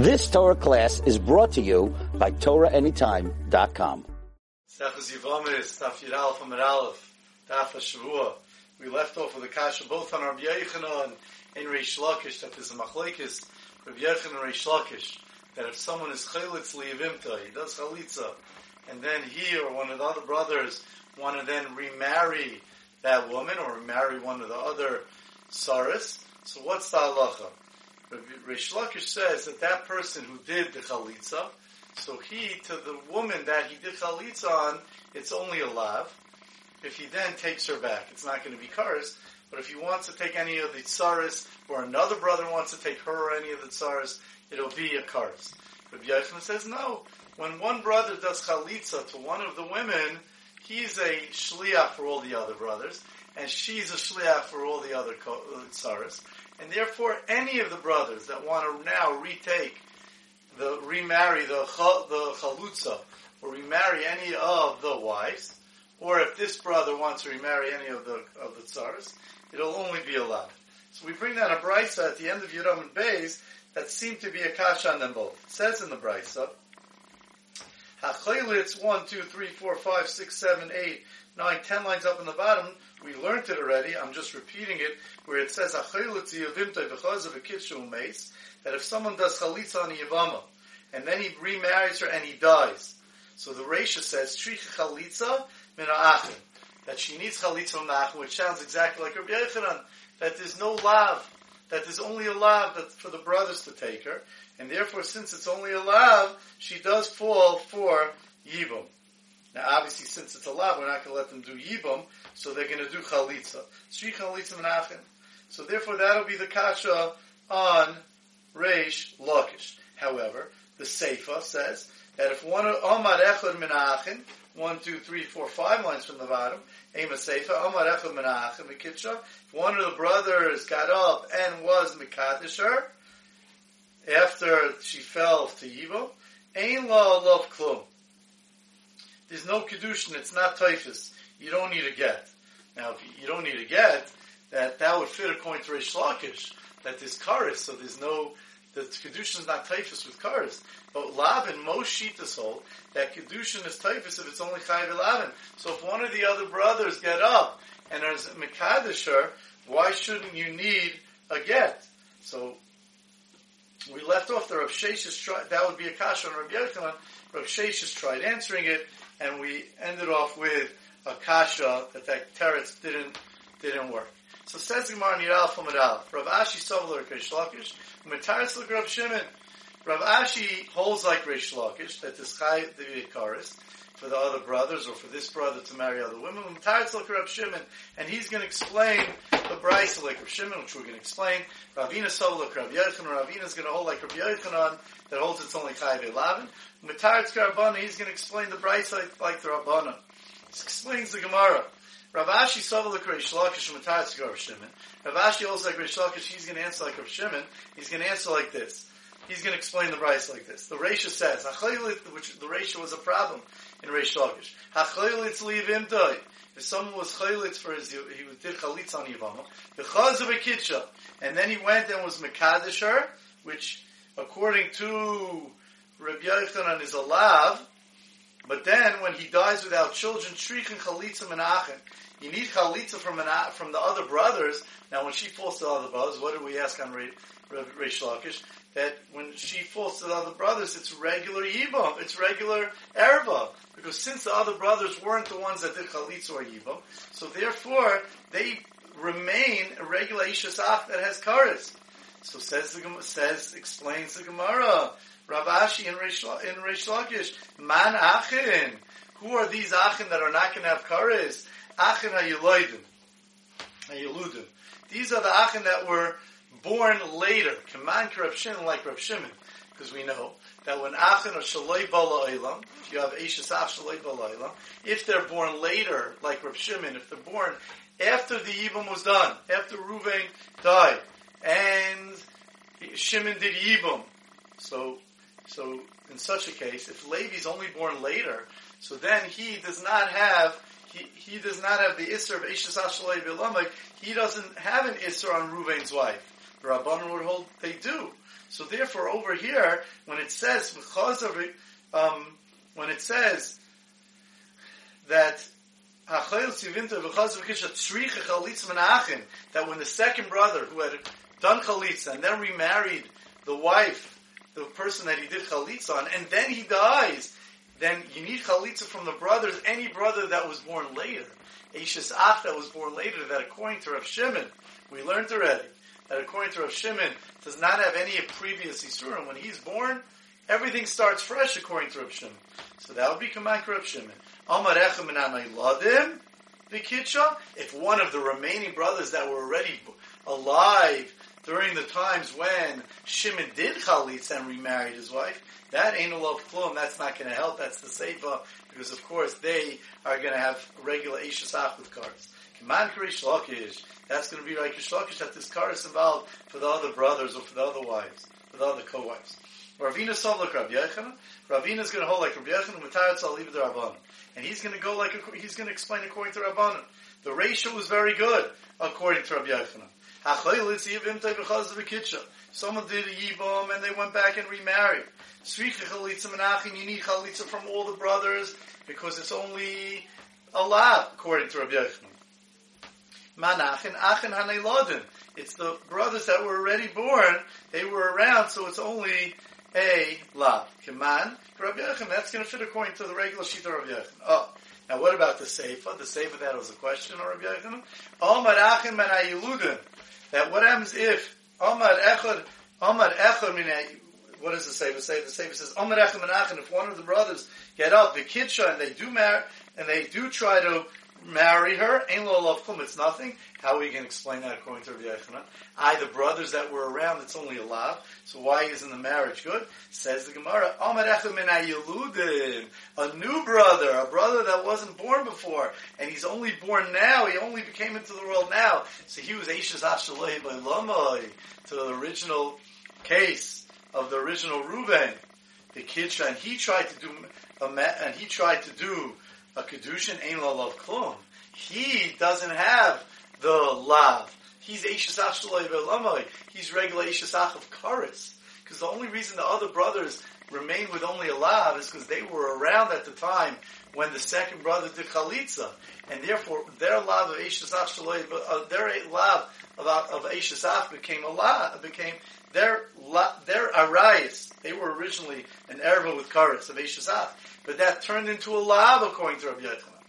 This Torah class is brought to you by TorahAnytime.com. We left off with the kasha both on Rabbi Yochanan and Reish Lakish that there's a machlekes Rabbi Yochanan and Reish Lakish that if someone is chalitz liyavimta, he does chalitza, and then he or one of the other brothers want to then remarry that woman or remarry one of the other saris, so what's the halacha? Reish Lakish says that that person who did the chalitza, so he, to the woman that he did chalitza on, it's only a lav. If he then takes her back, it's not going to be karis. But if he wants to take any of the tsaris, or another brother wants to take her or any of the tsaris, it'll be a karis. But Yochanan says no. When one brother does chalitza to one of the women, he's a shliach for all the other brothers, and she's a shliach for all the other uh, tsaris. And therefore, any of the brothers that want to now retake the remarry the the chalutza or remarry any of the wives, or if this brother wants to remarry any of the of the tsars, it'll only be allowed. So we bring down a brisa at the end of Yudam and Beis that seemed to be a kasha on them both. It says in the brisa, Hachelitz one, two, three, four, five, six, seven, eight, nine, ten lines up in the bottom. We learned it already. I'm just repeating it, where it says because of a mace that if someone does chalitza on yavama and then he remarries her and he dies, so the Resha says chalitza min that she needs chalitza from which sounds exactly like Rabbi Yochanan, that there's no lav, that there's only a lav for the brothers to take her, and therefore, since it's only a lav, she does fall for yibum. Now, obviously, since it's a lav, we're not going to let them do yibum, so they're going to do chalitza. Shri chalitza menachem. So therefore, that'll be the kasha on Reish Lakish. However, the Seifa says that if one Omar Echad Menachem, one, two, three, four, five lines from the bottom, If one of the brothers got up and was Mekadisher, after she fell to evil, Ein law love klum. There's no kedushin. It's not tofes. You don't need a get. Now, if you don't need a get, that that would fit according to Reish Lakish. That there's karis, so there's no the kedushin is not tofes with cars. But lavin, most shitas hold that kedushin is tofes if it's only chayv lavin. So if one of the other brothers get up and there's a mekadisher, why shouldn't you need a get? So we left off the Rav Sheshes tried, that would be a kasha on Rav Yochanan. Rav Sheshes tried answering it, and we ended off with a kasha that that teretz didn't, didn't work. So says Gemara Niral from Rav Ashi Sovler Reish Lakish, Mataris Rav Shimon. Rav Ashi holds like Reish Lakish, that this Chai the Karis, for the other brothers or for this brother to marry other women. Mataris Rav Shimon, and he's going to explain the brisa like Rav Shimon, which we're going to explain. Ravina Sovler Rav Yochanan, Ravina is going to hold like Rav Yochanan, that holds it's only Chai Ve'lavin. Mataris Karabana, he's going to explain the brisa like, like the Rabbana. He explains the Gemara. Rav Ashi Sovel like Reish Lakish Matatz Rav Shimon. Rav Ashi also like Reish Lakish, he's going to answer like Rav Shimon. He's going to answer like this. He's going to explain the price like this. The Reisha says, which the Reisha was a problem in Reish Lakish. Hachaylit leave him die. If someone was chaylit for his, he did chalitz on Yivama, the chaz of a kitcha, and then he went and was mekadisher, which according to Rabbi Yochanan is a lav, but then, when he dies without children, shrichen chalitza menachem. You need chalitza from, from the other brothers. Now, when she falls to the other brothers, what do we ask on Reish Lakish? That when she falls to the other brothers, it's regular yibam, it's regular erva. Because since the other brothers weren't the ones that did chalitza or yibam, so therefore, they remain a regular ishasach that has karis. So says the says explains the Gemara. Rav Ashi and in Reish Lakish, Man Achin. Who are these Achin that are not going to have kares? Achin HaYeloidim. HaYeludim. These are the Achin that were born later. Command Rav Shimon like Rav Shimon. Because we know that when Achin are Shaloi Bala Olam, if you have Eishas Ach Shaloi Bala Olam, if they're born later, like Rav Shimon, if they're born after the Yibam was done, after Ruvain died, and Shimon did Yibam, so so in such a case, if Levi is only born later, so then he does not have he, he does not have the Isser of Eishas Ashalei He doesn't have an Isser on Ruvain's wife. The Rabban would hold they do. So therefore, over here, when it says because of um, when it says that that when the second brother who had done chalitza and then remarried the wife, the person that he did chalitza on, and then he dies, then you need chalitza from the brothers, any brother that was born later. Ashes Ach that was born later, that according to Rav Shimon, we learned already, that according to Rav Shimon, does not have any previous Yisurim. When he's born, everything starts fresh according to Rav Shimon. So that would be Kamak Rav Shimon. Amar Echem Ladim, Vikitcha, if one of the remaining brothers that were already alive during the times when Shimon did chalitz and remarried his wife, that ain't a love klum. That's not going to help. That's the seifa because of course they are going to have regular ishasach with cars. Command Karish Lakish. That's going to be like Lakish that this car is involved for the other brothers or for the other wives, for the other co-wives. Ravina saw like Rabbi Yochanan. Ravina is going to hold like Rabbi Yochanan. Matarat I'll leave it to And he's going to go like, a, he's going to explain according to Rabbanan. The ratio was very good according to Rabbi Yochanan. Someone did a yibam and they went back and remarried. From all the brothers because it's only a lot according to Rabbi Yochanan. Manachin, Achin Haneiladin. It's the brothers that were already born, they were around, so it's only a lav. Keman, Rabbi Yochanan, that's going to fit according to the regular sheet of Rabbi Yochanan. Oh, now what about the Seifa? The Seifa, that was a question of Rabbi Yochanan. Omar Achim Manayiludin. That what happens if Omar Echad, Omar Echad Minay, what does the Seifa say? The Seifa says, Omar Echad Menachin, if one of the brothers get up, the Kitsha, and they do marry, and they do try to marry her, ain't lo love kum, it's nothing. How are you going to explain that according to Rabbi Yochanan? I, the brothers that were around, it's only a lot. So why isn't the marriage good? Says the Gemara, a new brother, a brother that wasn't born before, and he's only born now, he only became into the world now. So he was Eishas Ashalei by Lamai, to the original case of the original Reuven, the Kitsha, and he tried to do, and he tried to do a kedushin ein love klum. He doesn't have the love. He's eishasach ve'lamoi. He's regular eishasach of karetz. Because the only reason the other brothers remained with only a lav is because they were around at the time when the second brother did chalitza, and therefore their lav of eishasach uh, their lav of of eishasach became a lav, became their their arayis. They were originally an erva with karetz of eishasach. But that turned into a lav according to Rabbi Yochanan.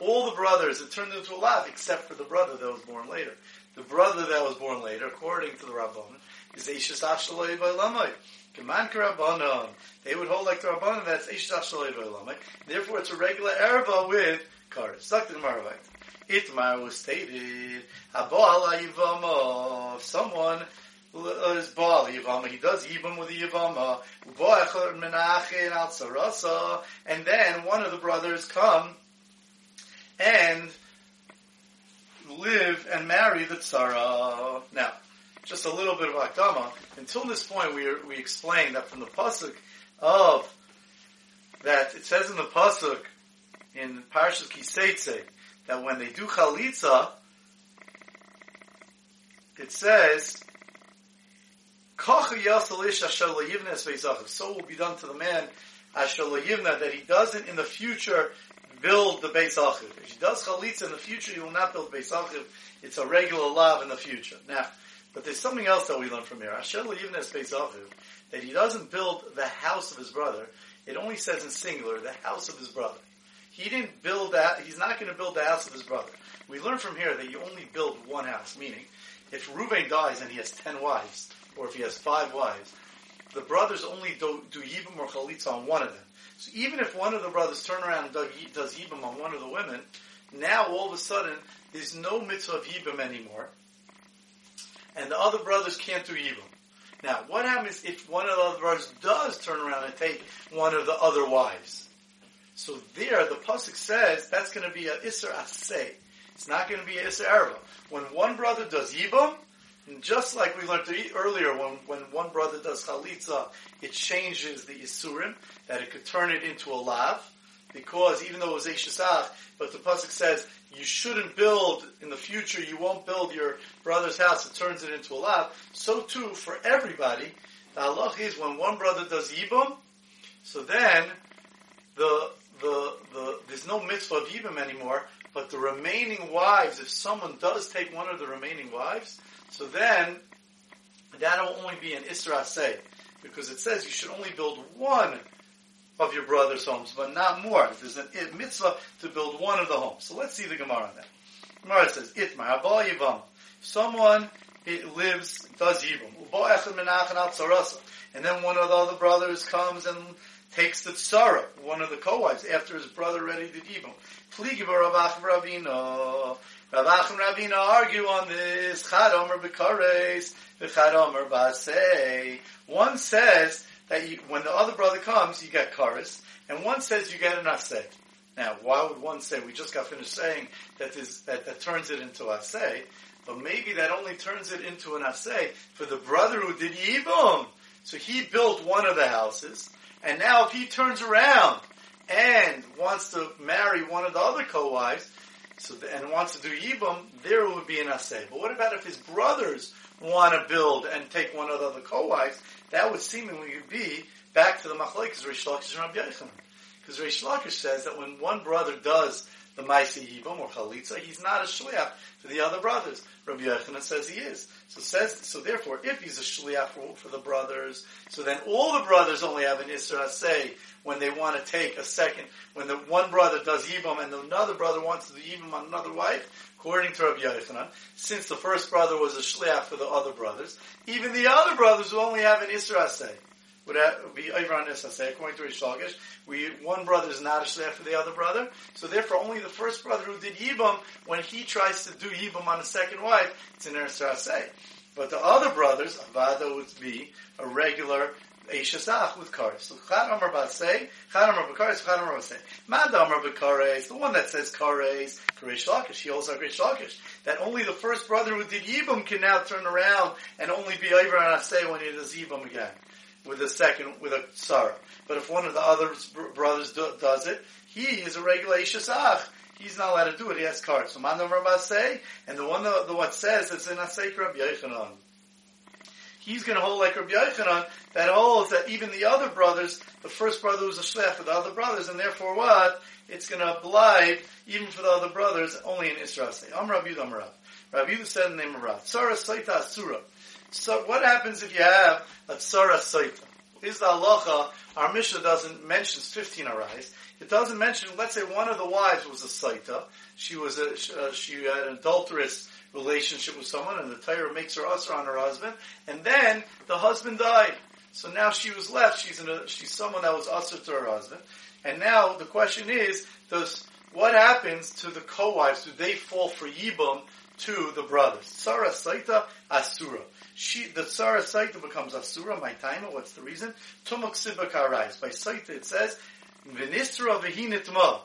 All the brothers, it turned into a lav, except for the brother that was born later. The brother that was born later, according to the Rabbanon, is Eishas Afshaloi Bailamai. Keman Rabbanon. They would hold like the Rabbanon, that's Eishas Afshaloi Bailamai. Therefore, it's a regular erva with kares. Suck the Gemara Itmar was stated, someone is Baal Yivama. He does Yibam with the Yivama. And then one of the brothers come and live and marry the Tzara. Now, just a little bit of Akdama. Until this point, we, we explained that from the Pasuk of, that it says in the Pasuk, in Parashas Kiseitze, that when they do Chalitza, it says, so will be done to the man that he doesn't in the future build the Beis Achiv. If he does chalitza in the future, he will not build Beis Achiv. It's a regular love in the future. Now, but there's something else that we learn from here. Asher Achiv, that he doesn't build the house of his brother. It only says in singular, the house of his brother. He didn't build that, he's not going to build the house of his brother. We learn from here that you only build one house, meaning, if Reuven dies and he has ten wives, or if he has five wives, the brothers only do, do Yibam or Chalitza on one of them. So even if one of the brothers turn around and does Yibam on one of the women, now all of a sudden there's no mitzvah of Yibam anymore, and the other brothers can't do Yibam. Now, what happens if one of the other brothers does turn around and take one of the other wives? So there, the pasuk says that's going to be a iser asay. It's not going to be a iser erva. When one brother does yibam, just like we learned earlier, when, when one brother does chalitza, it changes the isurim, that it could turn it into a lav, because even though it was Eishasach, but the Pasuk says, you shouldn't build, in the future, you won't build your brother's house, it turns it into a lav. So too, for everybody, The halach is when one brother does yibum, so then the the the there's no mitzvah of yibum anymore. But the remaining wives, if someone does take one of the remaining wives, so then that will only be an isra because it says you should only build one of your brother's homes, but not more. There's a mitzvah to build one of the homes. So let's see the Gemara on that. Gemara says, Itmar, Abba Yivam. Someone it lives, does Yivam. And then one of the other brothers comes and takes the tsara, one of the co-wives, after his brother already did Yivam. Pligiba Rav Acha Ravina. Rav Acha and Ravina argue on this. Chad Omer Bekares, Chad Omer. One says that you, when the other brother comes, you get kares, and one says you get an asay. Now, why would one say, we just got finished saying that, is, that, that turns it into asay, but maybe that only turns it into an asay for the brother who did yibum. So he built one of the houses, and now if he turns around and wants to marry one of the other co-wives, so and wants to do yibum, there would be an asay. But what about if his brothers want to build and take one of the other co-wives? That would seemingly be back to the machlekes Rish Lakish and Rabbi. Because Rish Lakish says that when one brother does the Maisi Yibum or Chalitza, he's not a shliach for the other brothers. Rabbi Yochanan says he is. So says so. Therefore, if he's a shliach for, for the brothers, so then all the brothers only have an isra say when they want to take a second. When the one brother does yibum and another brother wants to do yibum on another wife, according to Rabbi Yochanan, since the first brother was a shliach for the other brothers, even the other brothers will only have an isra say Uh, would be over on according to Lakish, we one brother is not a shleach for the other brother, so therefore only the first brother who did yibum, when he tries to do yibum on a second wife, it's an ersasei. But the other brothers, avada would be a regular Eishasach with kares. So Chad Amar Basei, Chad Amar Bakares, Chad Amar Basei. Mad Amar the one that says kares, Rish Lakish, he like Rish Lakish, that only the first brother who did Yibum can now turn around and only be over on Asay when he does Yibum again with a second, with a tsar. But if one of the other brothers do, does it, he is a regular Ishasach. He's not allowed to do it. He has cards. So Mandam Rabba say, and the one the what says it's in a Asek Rabbi Yochanan. He's going to hold like Rabbi Yochanan that holds that even the other brothers, the first brother was a shlech for the other brothers, and therefore what? It's going to blind even for the other brothers only in Israel. Am Rabbi Yudam Rav. Rabbi Yudam said the name of Rav. Tzara Saita Asura. So what happens if you have a tzara saita? Is the halacha, our Mishnah doesn't mention 15 arise. It doesn't mention, let's say one of the wives was a saita. She was a, uh, she had an adulterous relationship with someone and the Torah makes her usher on her husband. And then the husband died. So now she was left. She's a, she's someone that was usher to her husband. And now the question is, does, what happens to the co-wives? Do they fall for yibum to the brothers? Tzara Saita Asura she, the Tsara Saita becomes Asura, my timer. What's the reason? Tumuk Sibaka rise. By Saita it says, Vinistra Vihinitma.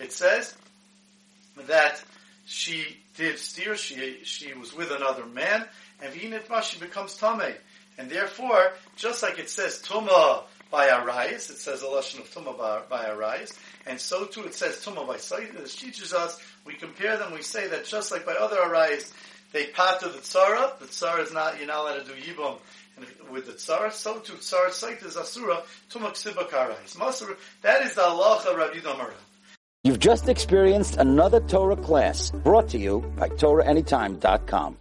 It says that she did steer, she, she was with another man, and Vihinitma, she becomes Tame. And therefore, just like it says Tuma by Arayas, it says a lesson of Tuma by, by and so too it says Tuma by Saita. This teaches us, we compare them, we say that just like by other Arayas, they pater the tzara. The tzara is not, you're not allowed to do yibum with the tzara. So to tzara site is asura tumak sibakara. That is the halacha Rabbi Yudamara. You've just experienced another Torah class brought to you by TorahAnytime.com.